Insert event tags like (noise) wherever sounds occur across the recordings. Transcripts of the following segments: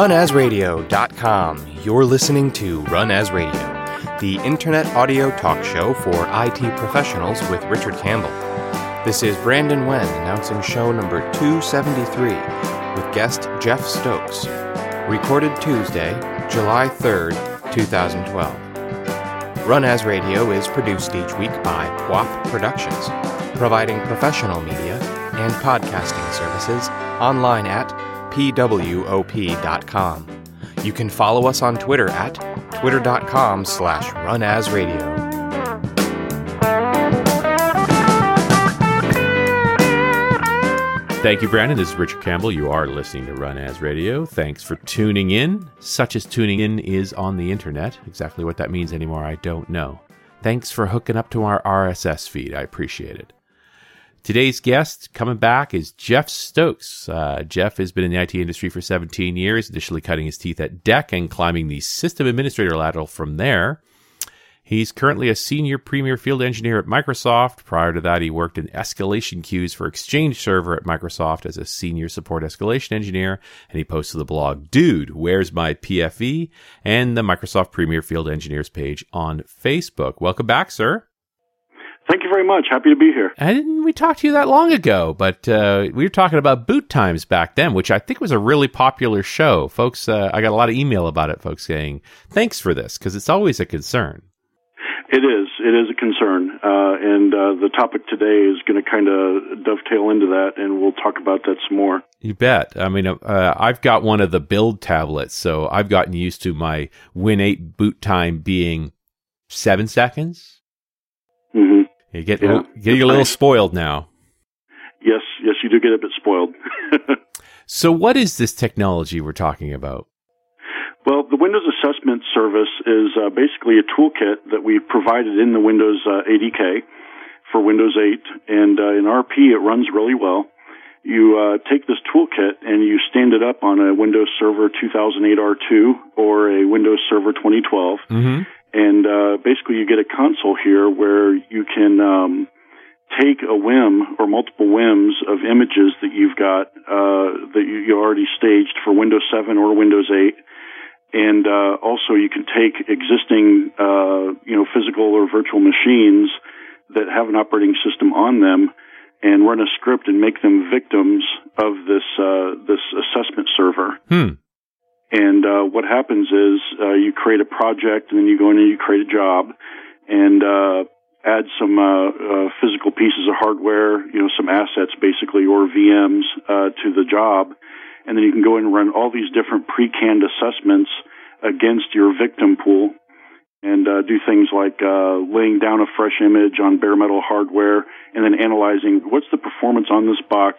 Runasradio.com, you're listening to Run As Radio, the internet audio talk show for IT professionals with Richard Campbell. This is Brandon Wen announcing show number 273 with guest Jeff Stokes. Recorded Tuesday, July 3rd, 2012. Run As Radio is produced each week by PWOP Productions, providing professional media and podcasting services online at pwop.com. You can follow us on Twitter at twitter.com slash runasradio. Thank you, Brandon. This is Richard Campbell. You are listening to Run As Radio. Thanks for tuning in. Such as tuning in is on the internet. Exactly what that means anymore, I don't know. Thanks for hooking up to our RSS feed. I appreciate it. Today's guest coming back is Jeff Stokes. Uh, Jeff has been in the IT industry for 17 years, initially cutting his teeth at DEC and climbing the system administrator ladder from there. He's currently a senior premier field engineer at Microsoft. Prior to that, he worked in escalation queues for Exchange Server at Microsoft as a senior support escalation engineer. And he posted the blog, Dude, Where's My PFE? and the Microsoft Premier Field Engineers page on Facebook. Welcome back, sir. Thank you very much. Happy to be here. I didn't we talked to you that long ago, but uh, we were talking about boot times back then, which I think was a really popular show. Folks, uh, I got a lot of email about it, folks saying, thanks for this, because it's always a concern. It is. It is a concern, uh, and uh, the topic today is going to kind of dovetail into that, and we'll talk about that some more. You bet. I mean, uh, I've got one of the build tablets, so I've gotten used to my Win8 boot time being seven seconds. Mm-hmm. You get yeah. getting a little spoiled now. Yes, yes, you do get a bit spoiled. (laughs) so, what is this technology we're talking about? Well, the Windows Assessment Service is uh, basically a toolkit that we provided in the Windows uh, ADK for Windows 8, and uh, in RP it runs really well. You uh, take this toolkit and you stand it up on a Windows Server 2008 R2 or a Windows Server 2012, mm-hmm. And uh, basically you get a console here where you can um, take a WIM or multiple WIMs of images that you've got uh, that you, you already staged for Windows 7 or Windows 8 and uh, also you can take existing uh, you know physical or virtual machines that have an operating system on them and run a script and make them victims of this uh, this assessment server. Hmm. And uh, what happens is uh, you create a project and then you go in and you create a job and uh, add some physical pieces of hardware, you know, some assets basically or VMs to the job and then you can go in and run all these different pre-canned assessments against your victim pool and uh, do things like uh, laying down a fresh image on bare metal hardware and then analyzing what's the performance on this box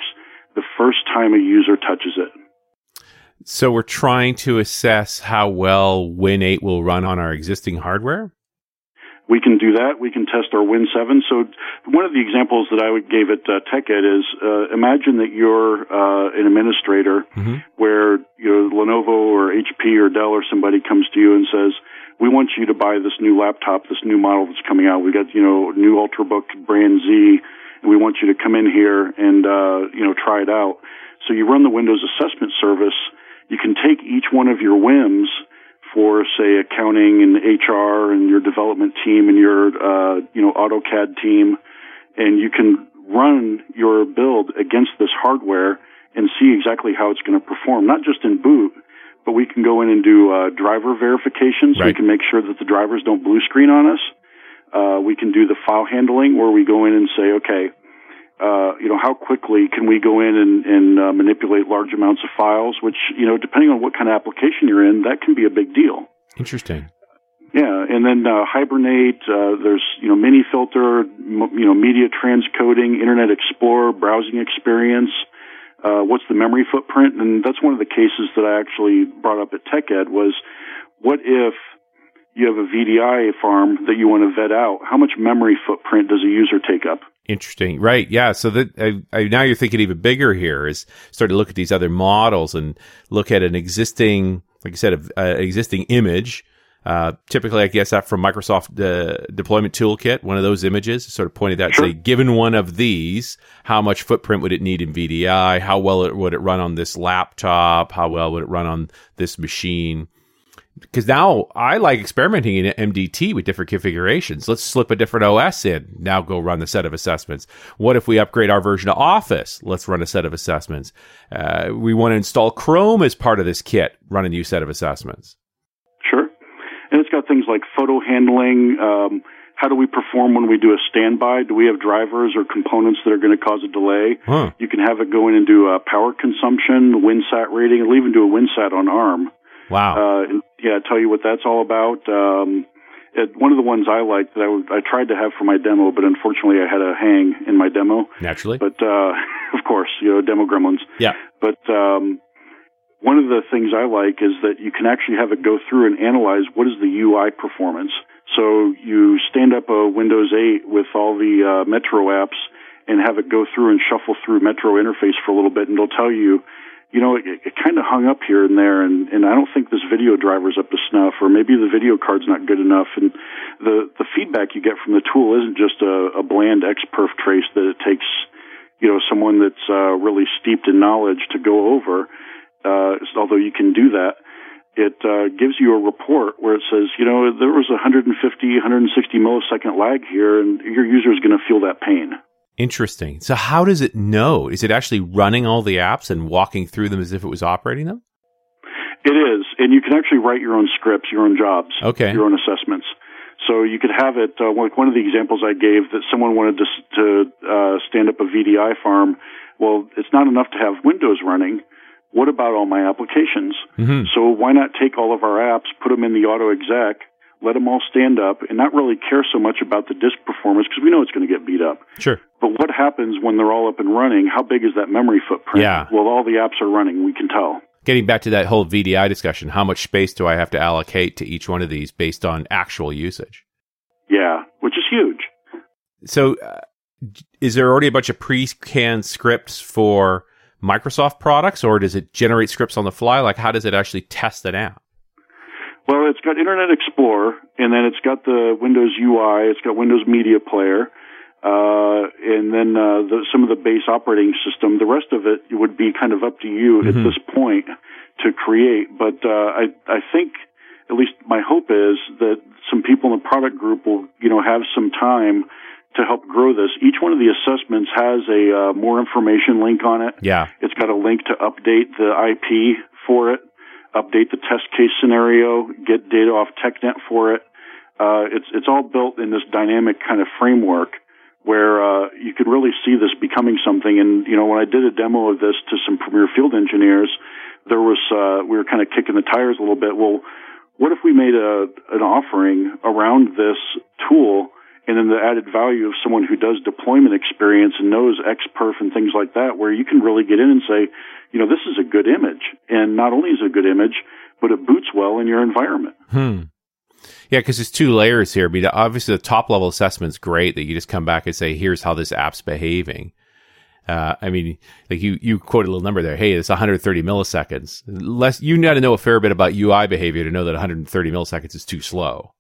the first time a user touches it. So we're trying to assess how well Win8 will run on our existing hardware? we can do that. We can test our Win 7. So one of the examples that I gave at uh, TechEd is uh, imagine that you're uh, an administrator mm-hmm. where you know Lenovo or HP or Dell or somebody comes to you and says, "We want you to buy this new laptop, this new model that's coming out. We got you know new UltraBook brand Z, and we want you to come in here and uh, you know try it out." So you run the Windows Assessment Service. You can take each one of your WIMs for, say, accounting and HR and your development team and your, uh, you know, AutoCAD team, and you can run your build against this hardware and see exactly how it's going to perform, not just in boot, but we can go in and do uh, driver verification so right. we can make sure that the drivers don't blue screen on us. Uh, we can do the file handling where we go in and say, okay, uh, you know, how quickly can we go in and, and uh, manipulate large amounts of files, which, you know, depending on what kind of application you're in, that can be a big deal. Interesting. Yeah, and then uh, Hibernate, uh, there's, you know, mini filter, m- you know, media transcoding, Internet Explorer, browsing experience, uh, what's the memory footprint? And that's one of the cases that I actually brought up at TechEd was what if you have a VDI farm that you want to vet out? How much memory footprint does a user take up? Interesting, right? Yeah. So that I, I, now you're thinking even bigger here is start to look at these other models and look at an existing, like I said, an existing image, Uh, typically, I guess that from Microsoft uh, Deployment Toolkit, one of those images sort of pointed out, Sure. say, given one of these, how much footprint would it need in VDI? How well it, would it run on this laptop? How well would it run on this machine? Because now I like experimenting in MDT with different configurations. Let's slip a different OS in. Now go run the set of assessments. What if we upgrade our version of Office? Let's run a set of assessments. Uh, we want to install Chrome as part of this kit. Run a new set of assessments. Sure. And it's got things like photo handling. Um, how do we perform when we do a standby? Do we have drivers or components that are going to cause a delay? Huh. You can have it go in and do uh, power consumption, WinSat rating. It'll even do a WinSat on ARM. Wow. Uh, yeah, tell you what that's all about. Um, it, one of the ones I liked that I, w- I tried to have for my demo, but unfortunately I had a hang in my demo. Naturally. But uh, (laughs) of course, you know, demo gremlins. yeah. But um, one of the things I like is that you can actually have it go through and analyze what is the UI performance. So you stand up a Windows 8 with all the uh, Metro apps and have it go through and shuffle through Metro interface for a little bit, and it'll tell you, you know, it, it kind of hung up here and there, and, and I don't think this video driver's up to snuff, or maybe the video card's not good enough. And the the feedback you get from the tool isn't just a, a bland XPerf trace that it takes you know, someone that's uh, really steeped in knowledge to go over. Uh, although you can do that, it uh, gives you a report where it says, you know, there was 150, 160 millisecond lag here, and your user is going to feel that pain. Interesting. So how does it know? Is it actually running all the apps and walking through them as if it was operating them? It is, and you can actually write your own scripts, your own jobs, Okay. your own assessments. So you could have it. Uh, like one of the examples I gave that someone wanted to, to uh, stand up a VDI farm. Well, it's not enough to have Windows running. What about all my applications? hmm So why not take all of our apps, put them in the auto exec, let them all stand up, and not really care so much about the disk performance because we know it's going to get beat up. Sure. But what happens when they're all up and running? How big is that memory footprint? Yeah. Well, all the apps are running. We can tell. Getting back to that whole VDI discussion, how much space do I have to allocate to each one of these based on actual usage? Yeah, which is huge. So, uh, is there already a bunch of pre-canned scripts for Microsoft products, or does it generate scripts on the fly? Like, how does it actually test it out? Well, it's got Internet Explorer, and then it's got the Windows UI. It's got Windows Media Player, uh, and then uh, the, some of the base operating system. The rest of it would be kind of up to you at Mhm. this point to create. But uh, I, I think, at least my hope is that some people in the product group will, you know, have some time to help grow this. Each one of the assessments has a uh, more information link on it. Yeah. It's got a link to update the IP for it, update the test case scenario, get data off TechNet for it. Uh, it's it's all built in this dynamic kind of framework where uh, you could really see this becoming something. And you know, when I did a demo of this to some premier field engineers, there was uh, we were kind of kicking the tires a little bit. Well, what if we made a an offering around this tool? And then the added value of someone who does deployment experience and knows XPerf and things like that, where you can really get in and say, you know, this is a good image. And not only is it a good image, but it boots well in your environment. Hmm. Yeah, because there's two layers here. I mean, obviously, the top level assessment's great that you just come back and say, "Here's how this app's behaving." Uh, I mean, like you you quoted a little number there. Hey, it's 130 milliseconds. Less you got to know a fair bit about UI behavior to know that 130 milliseconds is too slow.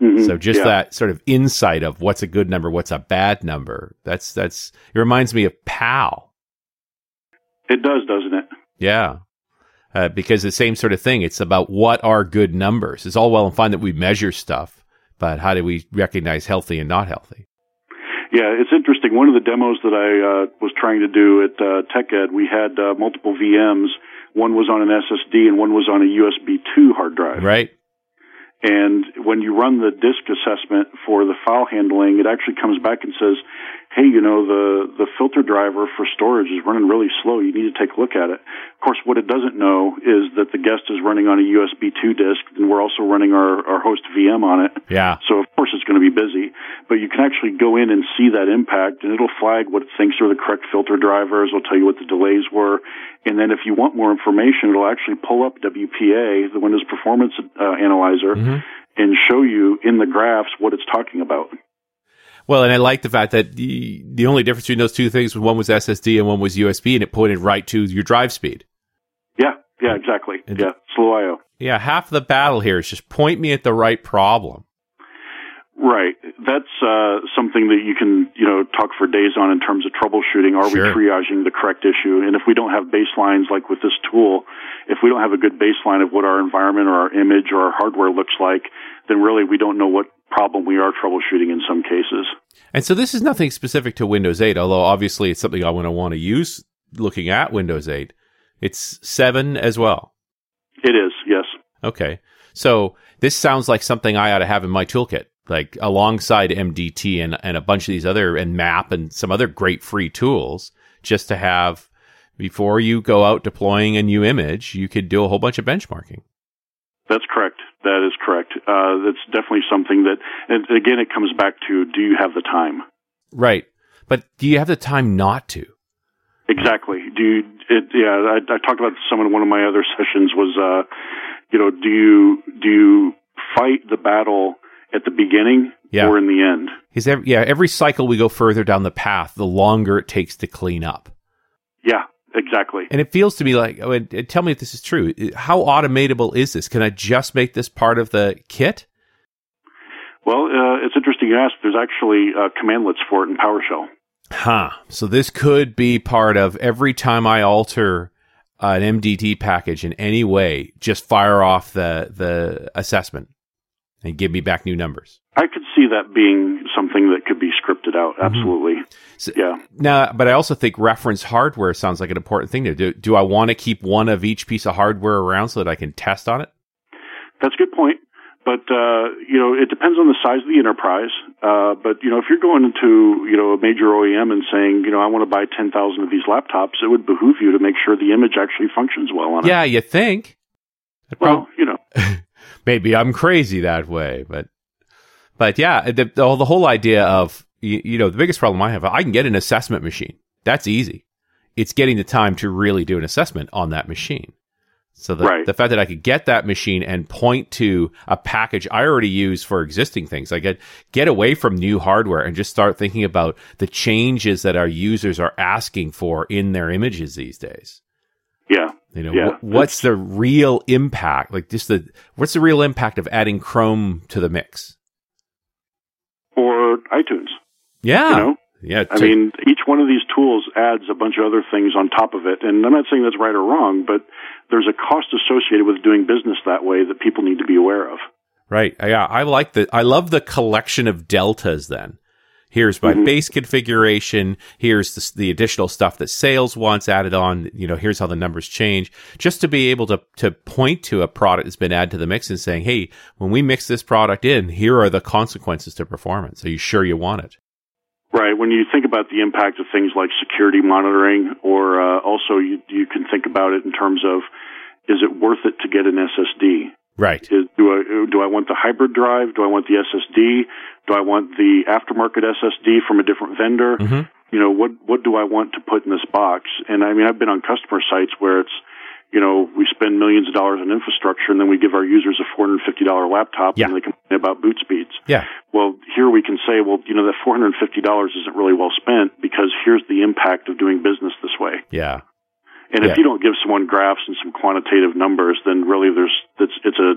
Mhm. So just Yeah. that sort of insight of what's a good number, what's a bad number. That's that's it reminds me of PAL. It does, doesn't it? Yeah. Uh, because the same sort of thing. It's about what are good numbers. It's all well and fine that we measure stuff, but how do we recognize healthy and not healthy? Yeah, it's interesting. One of the demos that I uh, was trying to do at uh, TechEd, we had uh, multiple VMs. One was on an SSD and one was on a USB 2 hard drive. Right? And when you run the disk assessment for the file handling, it actually comes back and says, "Hey, you know the the filter driver for storage is running really slow. You need to take a look at it." Of course, what it doesn't know is that the guest is running on a USB 2 disk, and we're also running our our host VM on it. Yeah. So of course it's going to be busy, but you can actually go in and see that impact, and it'll flag what it thinks are the correct filter drivers. It'll tell you what the delays were, and then if you want more information, it'll actually pull up WPA, the Windows Performance uh, Analyzer, Mhm. and show you in the graphs what it's talking about. Well, and I like the fact that the the only difference between those two things was one was SSD and one was USB, and it pointed right to your drive speed. Yeah, Yeah, exactly. yeah, slow I/O. Yeah, half the battle here is just point me at the right problem. Right. That's uh, something that you can, you know, talk for days on in terms of troubleshooting. Are Sure. we triaging the correct issue? And if we don't have baselines like with this tool, if we don't have a good baseline of what our environment or our image or our hardware looks like, then really we don't know what problem we are troubleshooting in some cases. And so this is nothing specific to Windows 8, although obviously it's something I want to want to use looking at Windows 8. It's 7 as well. It is, yes. Okay. So this sounds like something I ought to have in my toolkit, like alongside MDT and, and a bunch of these other, and MAP and some other great free tools, just to have before you go out deploying a new image, you could do a whole bunch of benchmarking. That's correct. That is correct. Uh, that's definitely something that, and again, it comes back to do you have the time? Right. But do you have the time not to? Exactly. Do you, it, yeah, I, I talked about some in one of my other (laughs) sessions was, uh, you know, do you, do you fight the battle at the beginning Yeah. or in the end? Because every, yeah, every cycle we go further down the path, the longer it takes to clean up. Yeah, exactly. And it feels to me like, oh, and, and tell me if this is true. How automatable is this? Can I just make this part of the kit? Well, uh, it's interesting you ask. There's actually uh, commandlets for it in PowerShell. Huh. So this could be part of every time I alter an MDT package in any way, just fire off the the assessment and give me back new numbers. I could see that being something that could be scripted out. Absolutely. So- Yeah. Now, but I also think reference hardware sounds like an important thing to do. Do I want to keep one of each piece of hardware around so that I can test on it? That's a good point. But uh, you know, it depends on the size of the enterprise. Uh, but you know, if you're going into you know a major OEM and saying, you know, I want to buy ten thousand of these laptops, it would behoove you to make sure the image actually functions well on it. Yeah, you think. Prob- Well, you know, (laughs) maybe I'm crazy that way, but but yeah, the the, the whole idea of you, you know the biggest problem I have, I can get an assessment machine. That's easy. It's getting the time to really do an assessment on that machine. So the, Right. the fact that I could get that machine and point to a package I already use for existing things, I get get away from new hardware and just start thinking about the changes that our users are asking for in their images these days. yeah, You know, Yeah. wh- what's the real impact? Like just the what's the real impact of adding Chrome to the mix? or iTunes. Yeah, You know, yeah. I mean, each one of these tools adds a bunch of other things on top of it. And I'm not saying that's right or wrong, but there's a cost associated with doing business that way that people need to be aware of. right. Yeah, I like the. I love the collection of deltas. Then here's my Mhm. base configuration. Here's the, the additional stuff that sales wants added on. You know, here's how the numbers change. Just to be able to to point to a product that's been added to the mix and saying, hey, when we mix this product in, here are the consequences to performance. Are you sure you want it? Right. When you think about the impact of things like security monitoring, or uh, also you, you can think about it in terms of is it worth it to get an SSD? Right. Is, do I do I want the hybrid drive? Do I want the SSD? Do I want the aftermarket SSD from a different vendor? Mhm. You know what what do I want to put in this box? And I mean, I've been on customer sites where it's you know we spend millions of dollars on infrastructure and then we give our users a four hundred fifty dollar laptop Yeah. and they complain about boot speeds. Yeah. Well, here we can say, well, you know, that four hundred fifty dollars isn't really well spent because here's the impact of doing business this way. Yeah. And Yeah. if you don't give someone graphs and some quantitative numbers, then really there's it's it's a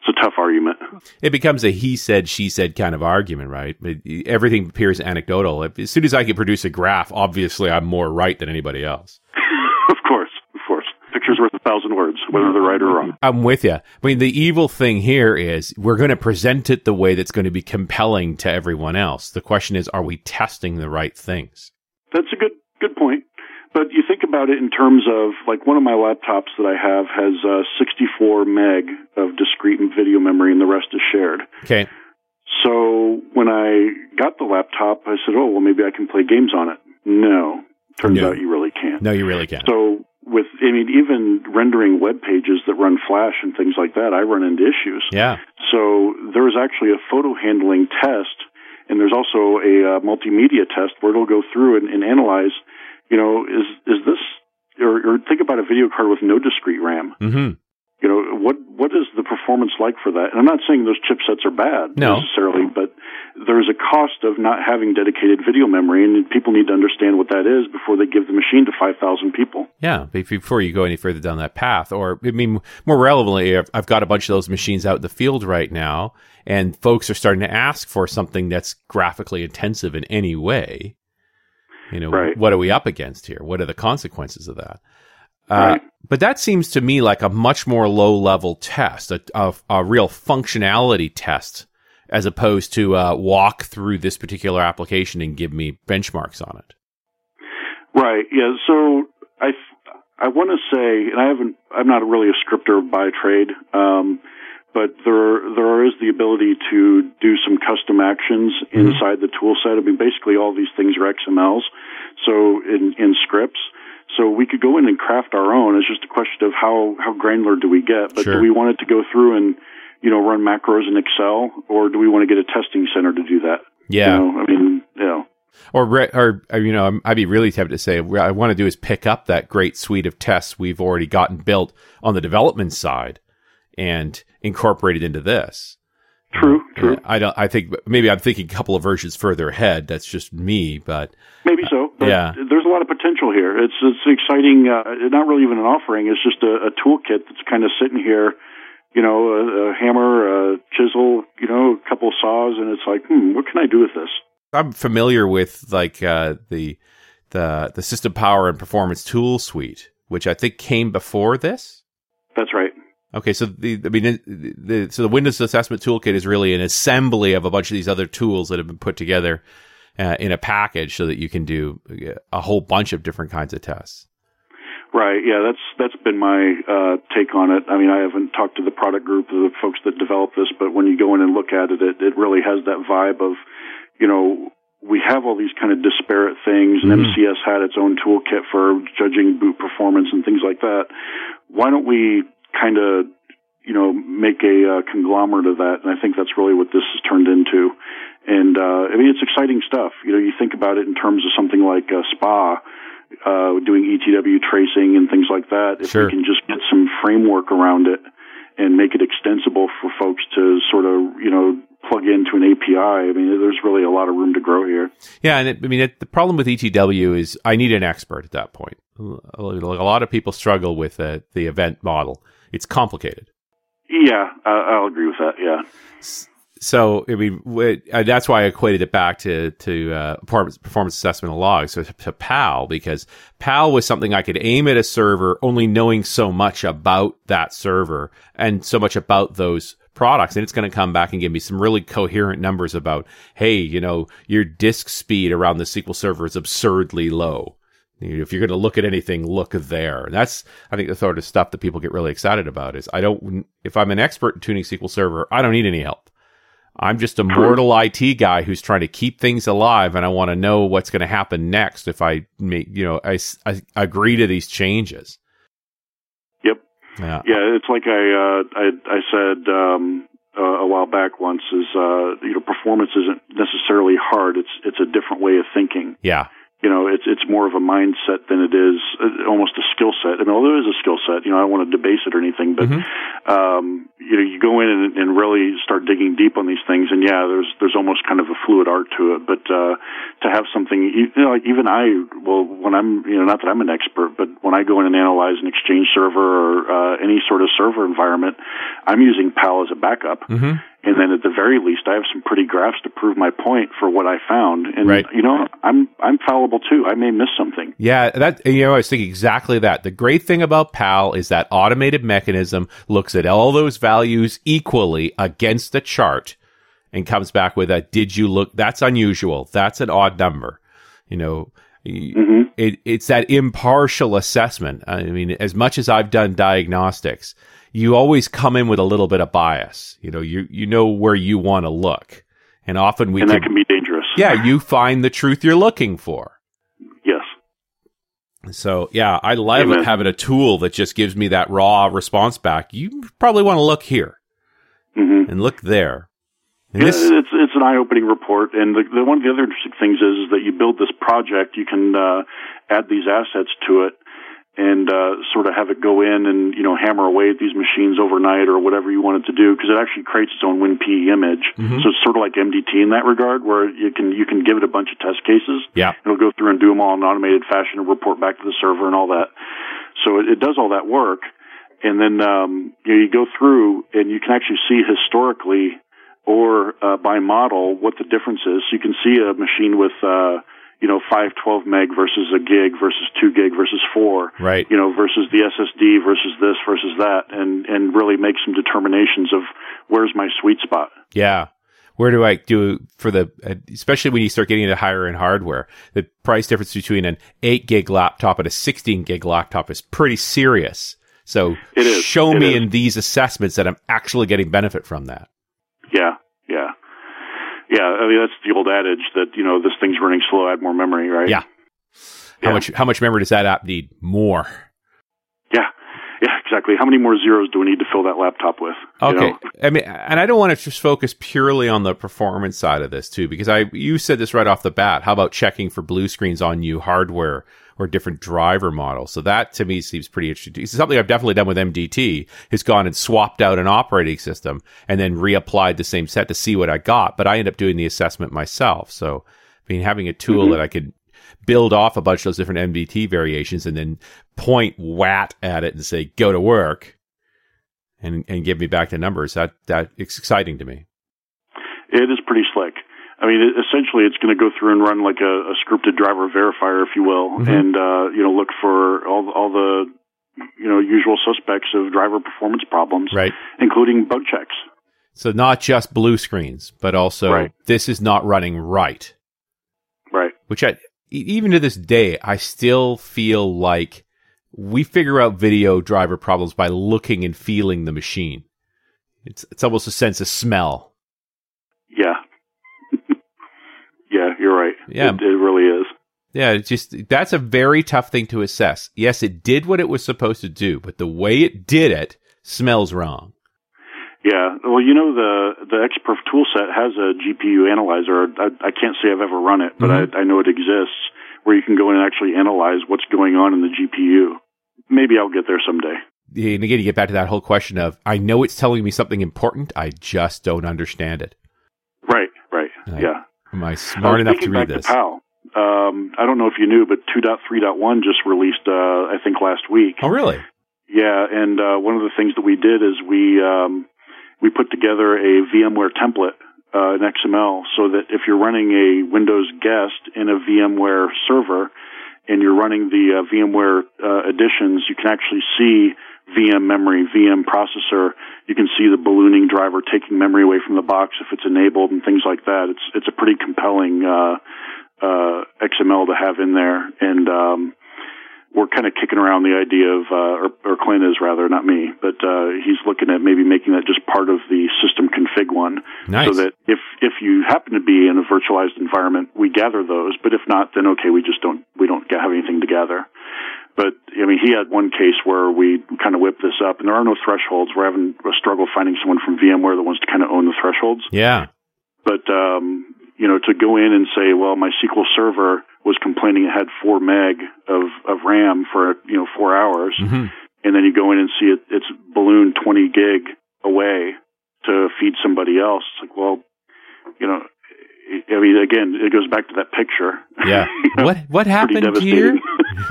it's a tough argument. it becomes a he said she said kind of argument right It- everything appears anecdotal as soon as i can produce a graph obviously i'm more right than anybody else (laughs) of course, of course. Picture's worth a thousand words, whether they're right or wrong. i'm with you i mean the evil thing here is we're going to present it the way that's going to be compelling to everyone else the question is are we testing the right things That's a good. But you think about it in terms of like one of my laptops that I have has uh, 64 meg of discrete video memory, and the rest is shared. okay So when I got the laptop, I said, "Oh, well, maybe I can play games on it." No, turns No. out you really can't. no you really can't So with, I mean, even rendering web pages that run Flash and things like that, I run into issues. yeah So there's actually a photo handling test, and there's also a uh, multimedia test where it'll go through and, and analyze. You know, is is this or, or think about a video card with no discrete RAM? mm-hmm. You know what what is the performance like for that? And i'm not saying those chipsets are bad no. necessarily but there's a cost of not having dedicated video memory and people need to understand what that is before they give the machine to 5000 people. Yeah before you go any further down that path. Or i mean more relevantly i've got a bunch of those machines out in the field right now and folks are starting to ask for something that's graphically intensive in any way you know right. what are we up against here what are the consequences of that uh, right. But that seems to me like a much more low level test, a, a, a, real functionality test, as opposed to uh, walk through this particular application and give me benchmarks on it. Right. Yeah. So I I want to say, and I haven't, I'm not really a scripter by trade, um, but there there is the ability to do some custom actions mm-hmm. inside the tool set. I mean, basically all these things are XMLs. So in in scripts. So we could go in and craft our own. It's just a question of how, how granular do we get. But sure. do we want it to go through and, you know, run macros in Excel or do we want to get a testing center to do that? Yeah. You know, I mean, you know. Or, or, you know, I'd be really tempted to say, what I want to do is pick up that great suite of tests we've already gotten built on the development side and incorporate it into this. True, true. I don't. I think maybe I'm thinking a couple of versions further ahead. That's just me, but maybe so. But yeah, there's a lot of potential here. It's it's exciting. Uh, not really even an offering. It's just a, a toolkit that's kind of sitting here. You know, a, a hammer, a chisel, you know, a couple of saws, and it's like, hmm, what can I do with this? I'm familiar with like uh, the the the system power and performance tool suite, which I think came before this. That's right. Okay, so the I mean the, the, so the Windows Assessment Toolkit is really an assembly of a bunch of these other tools that have been put together uh, in a package so that you can do a whole bunch of different kinds of tests. Right. Yeah, that's that's been my uh, take on it. I mean, I haven't talked to the product group, the folks that developed this, but when you go in and look at it, it, it really has that vibe of, you know, we have all these kind of disparate things, and mm-hmm. MCS had its own toolkit for judging boot performance and things like that. Why don't we kind of you know make a uh, conglomerate of that, and I think that's really what this has turned into. And uh, I mean, it's exciting stuff. You know, you think about it in terms of something like uh, SPA. Uh, doing ETW tracing and things like that. If sure. we can just get some framework around it and make it extensible for folks to sort of, you know, plug into an API. I mean, there's really a lot of room to grow here. Yeah, and it, I mean, it, the problem with ETW is I need an expert at that point. A lot of people struggle with uh, the event model it's complicated. Yeah, I'll agree with that. Yeah. So I mean, uh, that's why I equated it back to to uh, performance assessment of logs, so to PAL, because PAL was something I could aim at a server, only knowing so much about that server and so much about those products, and it's going to come back and give me some really coherent numbers about, hey, you know, your disk speed around the SQL Server is absurdly low. If you're going to look at anything, look there. That's, I think, the sort of stuff that people get really excited about is I don't, if I'm an expert in tuning SQL Server, I don't need any help. I'm just a mortal IT guy who's trying to keep things alive, and I want to know what's going to happen next if I make, you know, I, I agree to these changes. Yep. Yeah. Yeah. It's like I, uh, I, I said, um, uh, a while back once is, uh, you know, performance isn't necessarily hard. It's, it's a different way of thinking. Yeah you know, it's it's more of a mindset than it is uh, almost a skill set. I mean, although it is a skill set, you know, I don't want to debase it or anything, but mm-hmm. um, you know, you go in and, and really start digging deep on these things, and yeah, there's there's almost kind of a fluid art to it. But uh, to have something, you know, like even I, well, when I'm, you know, not that I'm an expert, but when I go in and analyze an Exchange server or uh, any sort of server environment, I'm using PAL as a backup. Mm-hmm and then at the very least, I have some pretty graphs to prove my point for what I found. And right. you know, I'm I'm fallible too. I may miss something. Yeah, that you know, I was thinking exactly that. The great thing about PAL is that automated mechanism looks at all those values equally against a chart and comes back with a did you look that's unusual. That's an odd number. You know, mm-hmm. it, it's that impartial assessment. I mean, as much as I've done diagnostics, you always come in with a little bit of bias. You know, you you know where you want to look, and often we and can, that can be dangerous. Yeah, you find the truth you're looking for. Yes. So yeah, I love Amen. having a tool that just gives me that raw response back. You probably want to look here mm-hmm. and look there. And yeah, this, it's it's an eye opening report, and the, the, one of the other interesting things is, is that you build this project, you can uh, add these assets to it, and uh, sort of have it go in and you know hammer away at these machines overnight or whatever you want it to do because it actually creates its own WinPE image. Mhm. So it's sort of like MDT in that regard, where you can you can give it a bunch of test cases. Yeah. It'll go through and do them all in an automated fashion and report back to the server and all that. So it, it does all that work, and then um, you, know, you go through and you can actually see historically or uh, by model what the difference is. So you can see a machine with uh, you know five twelve meg versus a gig versus two gig versus four Right. you know, versus the SSD versus this versus that, and and really make some determinations of where's my sweet spot. Yeah. Where do I do for the, uh, especially when you start getting into higher end hardware, the price difference between an 8 gig laptop and a 16 gig laptop is pretty serious. So It is. show It me is. in these assessments that I'm actually getting benefit from that. Yeah, yeah. I mean, that's the old adage that you know this thing's running slow, add more memory, right? Yeah. How Yeah. much, how much memory does that app need? More. yeah, yeah. Exactly. How many more zeros do we need to fill that laptop with? you Okay. know? I mean, and I don't want to just focus purely on the performance side of this too, because I, you said this right off the bat. How about checking for blue screens on new hardware or different driver models? So that to me seems pretty interesting. It's something I've definitely done with MDT has gone and swapped out an operating system and then reapplied the same set to see what I got. But I end up doing the assessment myself. So, I mean, having a tool mm-hmm. that I could build off a bunch of those different MDT variations and then point WAT at it and say, go to work and, and give me back the numbers. That, that it's exciting to me. It is pretty slick. I mean, it, essentially, it's going to go through and run like a, a scripted driver verifier, if you will, Mhm. and uh, you know, look for all all the you know usual suspects of driver performance problems, Right. including bug checks. So not just blue screens, but also Right. this is not running right. Right. Which I, even to this day, I still feel like we figure out video driver problems by looking and feeling the machine. It's, it's almost a sense of smell. Right. Yeah. It, it really is. Yeah, it's just that's a very tough thing to assess. Yes, it did what it was supposed to do, but the way it did it smells wrong. Yeah. Well, you know, the the XPerf toolset has a GPU analyzer. I, I can't say I've ever run it, but Mhm. I, I know it exists where you can go in and actually analyze what's going on in the GPU. Maybe I'll get there someday. And again, you get back to that whole question of I know it's telling me something important, I just don't understand it. Right, right. Right. Yeah. Am I smart Uh, enough to read back this? To um, I don't know if you knew, but 2.3.1 just released, uh, I think last week. Oh, really? Yeah, and uh, one of the things that we did is we um, we put together a VMware template uh, in XML so that if you're running a Windows guest in a VMware server and you're running the uh, VMware uh, editions, you can actually see VM memory, VM processor. You can see the ballooning driver taking memory away from the box if it's enabled and things like that. It's it's a pretty compelling uh, uh, XML to have in there, and um, we're kind of kicking around the idea of, uh, or, or Clint is rather, not me, but uh, he's looking at maybe making that just part of the system config one, Nice. so that if if you happen to be in a virtualized environment, we gather those. But if not, then okay, we just don't we don't have anything to gather. But I mean, he had one case where we kind of whipped this up, and there are no thresholds. We're having a struggle finding someone from VMware that wants to kind of own the thresholds. yeah. But um, you know, to go in and say, well, my SQL Server was complaining it had four meg of of RAM for you know four hours, hmm and then you go in and see it it's ballooned twenty gig away to feed somebody else. It's like, well, you know, I mean, again, it goes back to that picture. Yeah. (laughs) You know, What what happened here?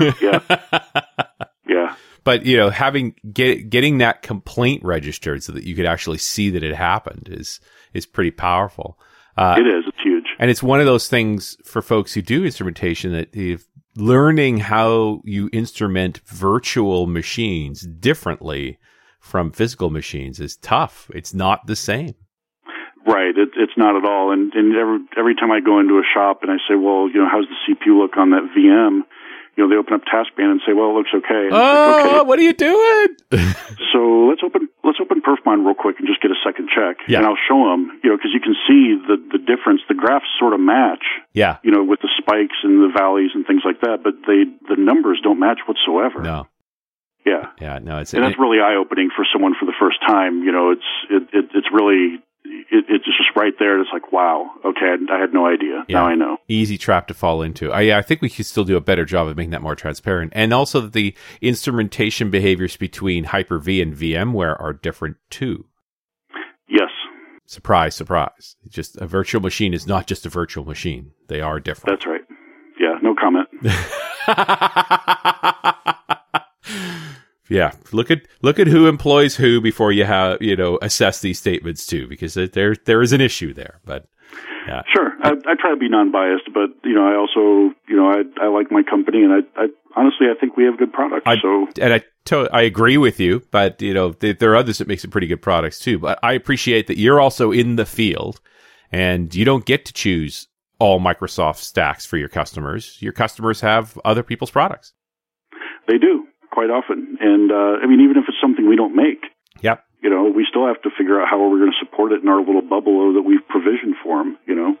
(laughs) yeah, yeah, But you know, having get, getting that complaint registered so that you could actually see that it happened is is pretty powerful. Uh, it is. It's huge. And it's one of those things for folks who do instrumentation that if learning how you instrument virtual machines differently from physical machines is tough. It's not the same. Right. It, it's not at all. And, and every, every time I go into a shop and I say, well, you know, how's the CPU look on that VM? You know, they open up Taskman and say, well, it looks okay. And it's like, Oh, okay. what are you doing? (laughs) So let's open, let's open Perfmon real quick and just get a second check. Yeah. And I'll show them, you know, cause you can see the, the difference. The graphs sort of match, yeah. you know, with the spikes and the valleys and things like that, but they, the numbers don't match whatsoever. No. Yeah. Yeah. No. It's And that's really eye opening for someone for the first time. You know, it's, it, it, it's really, it, it's just right there. It's like, wow, okay, I, I had no idea. Yeah. Now I know. Easy trap to fall into. I, I think we could still do a better job of making that more transparent. And also that the instrumentation behaviors between Hyper-V and VMware are different too. Yes, Surprise, surprise. Just a virtual machine is not just a virtual machine. They are different. that's right. Yeah, no comment. (laughs) yeah, look at look at who employs who before you have you know assess these statements too, because there there is an issue there. But yeah, Sure, I, I try to be non-biased, but you know, I also, you know, I I like my company, and I, I honestly, I think we have good products. I- so and I to- I agree with you, but you know th- there are others that make some pretty good products too. But I appreciate that you're also in the field, and you don't get to choose all Microsoft stacks for your customers. Your customers have other people's products. they do quite often, and uh, I mean, even if it's something we don't make, Yep. you know, we still have to figure out how we're going to support it in our little bubble that we've provisioned for them. You know,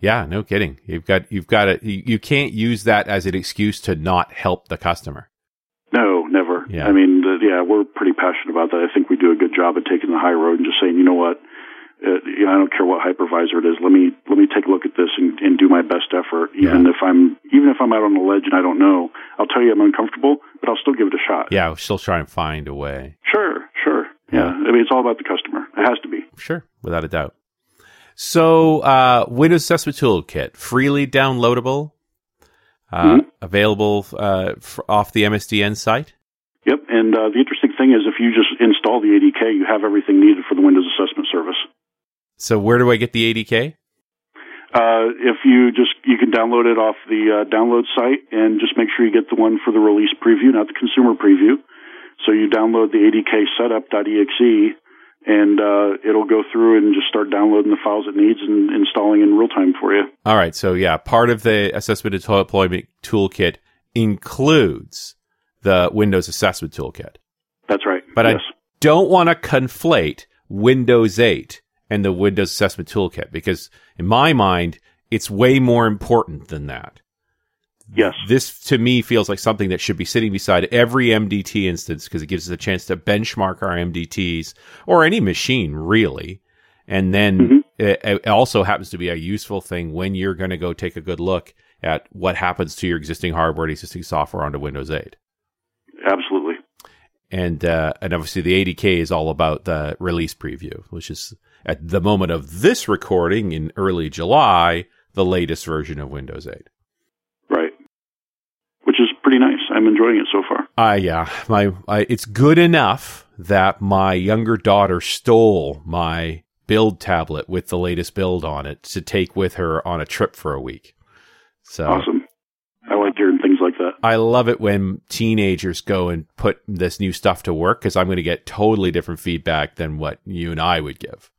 Yeah, no kidding. You've got you've got it. You, you can't use that as an excuse to not help the customer. no, never. Yeah. I mean, uh, yeah, we're pretty passionate about that. I think we do a good job of taking the high road and just saying, you know what. Uh, you know, I don't care what hypervisor it is. Let me let me take a look at this and, and do my best effort. Even Yeah. if I'm even if I'm out on the ledge and I don't know, I'll tell you I'm uncomfortable, but I'll still give it a shot. Yeah, I'll still try and find a way. Sure, sure. Yeah. I mean, it's all about the customer. It has to be. Sure, without a doubt. So, uh, Windows Assessment Toolkit, freely downloadable, uh, Mhm. available uh, f- off the MSDN site. Yep. And uh, the interesting thing is, if you just install the ADK, you have everything needed for the Windows Assessment Service. So, where do I get the ADK? Uh, if you just you can download it off the uh, download site and just make sure you get the one for the release preview, not the consumer preview. So you download the ADK setup.exe, and uh, it'll go through and just start downloading the files it needs and installing in real time for you. All right, so yeah, part of the Assessment and Deployment Toolkit includes the Windows Assessment Toolkit. That's right. But yes. I don't want to conflate Windows 8 and the Windows Assessment Toolkit because, in my mind, it's way more important than that. yes. This to me feels like something that should be sitting beside every MDT instance because it gives us a chance to benchmark our MDTs or any machine really. And then Mhm. it, it also happens to be a useful thing when you're going to go take a good look at what happens to your existing hardware and existing software onto Windows 8 Absolutely. and uh, and obviously the ADK is all about the release preview, which is at the moment of this recording in early July, the latest version of Windows 8. Right. Which is pretty nice. I'm enjoying it so far. Uh, yeah, my I, it's good enough that my younger daughter stole my build tablet with the latest build on it to take with her on a trip for a week. So Awesome. I like hearing things like that. I love it when teenagers go and put this new stuff to work because I'm going to get totally different feedback than what you and I would give.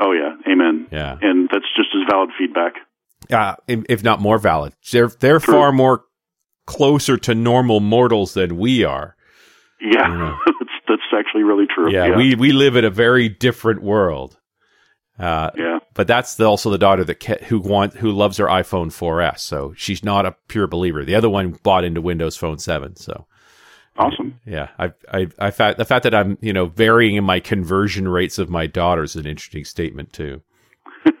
Oh yeah, amen. Yeah. And that's just as valid feedback. uh, if if not more valid. They're they're True. far more closer to normal mortals than we are. Yeah, Yeah. (laughs) that's that's actually really true. Yeah, we we live in a very different world. Uh, yeah, but that's the, also the daughter that ca- who want who loves her iPhone 4S. So she's not a pure believer. The other one bought into Windows Phone 7. So awesome. yeah, I I I fact the fact that I'm you know varying in my conversion rates of my daughters is an interesting statement too. (laughs)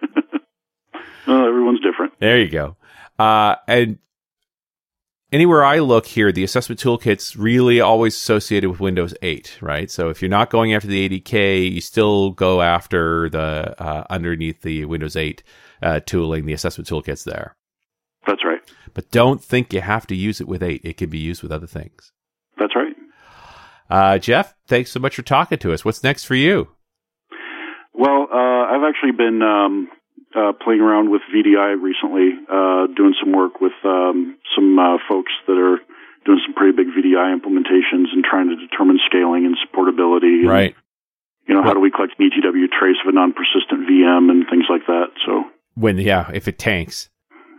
Well, everyone's different. There you go. Uh, and anywhere I look here, the assessment toolkit's really always associated with Windows 8, right? So if you're not going after the ADK, you still go after the uh, underneath the Windows 8 uh, tooling. The assessment toolkit's there, That's right. but don't think you have to use it with 8. It can be used with other things. That's right. Uh, Jeff, thanks so much for talking to us. What's next for you? Well, uh, I've actually been um, uh, playing around with VDI recently, uh, doing some work with um, some uh, folks that are doing some pretty big VDI implementations and trying to determine scaling and supportability. and, Right. You know, how do we collect an ETW trace of a non-persistent VM and things like that. So, When, yeah, if it tanks.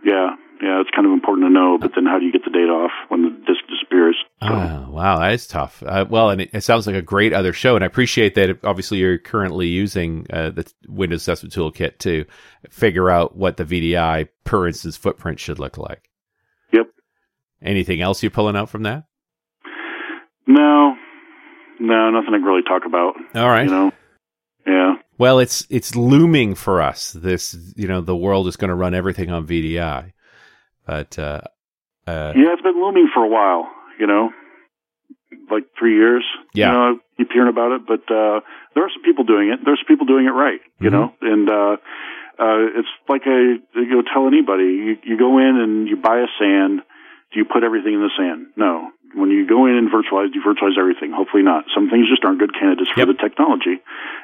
yeah, yeah, it's kind of important to know. But then, how do you get the data off when the disk disappears? Oh, wow, that is tough. Uh, well, and it, it sounds like a great other show, and I appreciate that. Obviously, you're currently using uh, the Windows Assessment Toolkit to figure out what the VDI per instance footprint should look like. Yep. Anything else you're pulling out from that? no, no, nothing I can really talk about. All right. You know, Yeah. Well, it's it's looming for us. This, you know, the world is going to run everything on VDI. But uh, uh, yeah, it's been looming for a while. You know, like three years. Yeah. You know, I keep hearing about it, but uh, there are some people doing it. There's people doing it right. You Mhm. know, and uh, uh, it's like I you know, tell anybody: you, you go in and you buy a SAN. Do you put everything in the SAN? No. When you go in and virtualize, you virtualize everything. Hopefully not. Some things just aren't good candidates for Yep. the technology.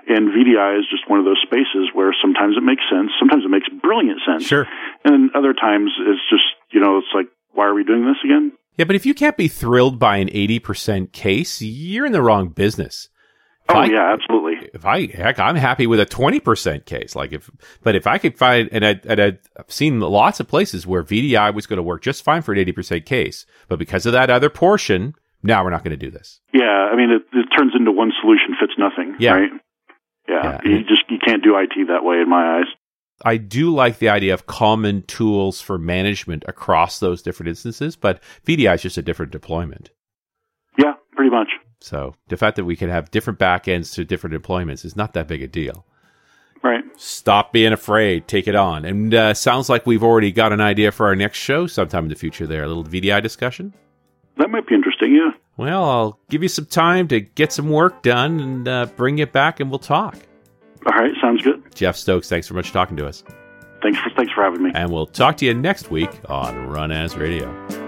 And VDI is just one of those spaces where sometimes it makes sense, sometimes it makes brilliant sense, sure. and other times it's just you know it's like why are we doing this again? Yeah, but if you can't be thrilled by an 80% case, you're in the wrong business. If Oh I- yeah, absolutely. If I heck, I'm happy with a 20% case. Like if, but if I could find, and I, and I've seen lots of places where VDI was going to work just fine for an 80% case, but because of that other portion, now we're not going to do this. Yeah, I mean it, it turns into one solution fits nothing. Yeah. Right. Yeah, Yeah. you just you can't do IT that way in my eyes. I do like the idea of common tools for management across those different instances, but VDI is just a different deployment. Yeah, pretty much. So the fact that we can have different backends to different deployments is not that big a deal. Right. Stop being afraid. Take it on. And uh, sounds like we've already got an idea for our next show sometime in the future there. A little VDI discussion. That might be interesting. Yeah. Well, I'll give you some time to get some work done and uh, bring it back and we'll talk. All right. Sounds good. Jeff Stokes, thanks so much for talking to us. Thanks for thanks for having me. And we'll talk to you next week on Run As Radio.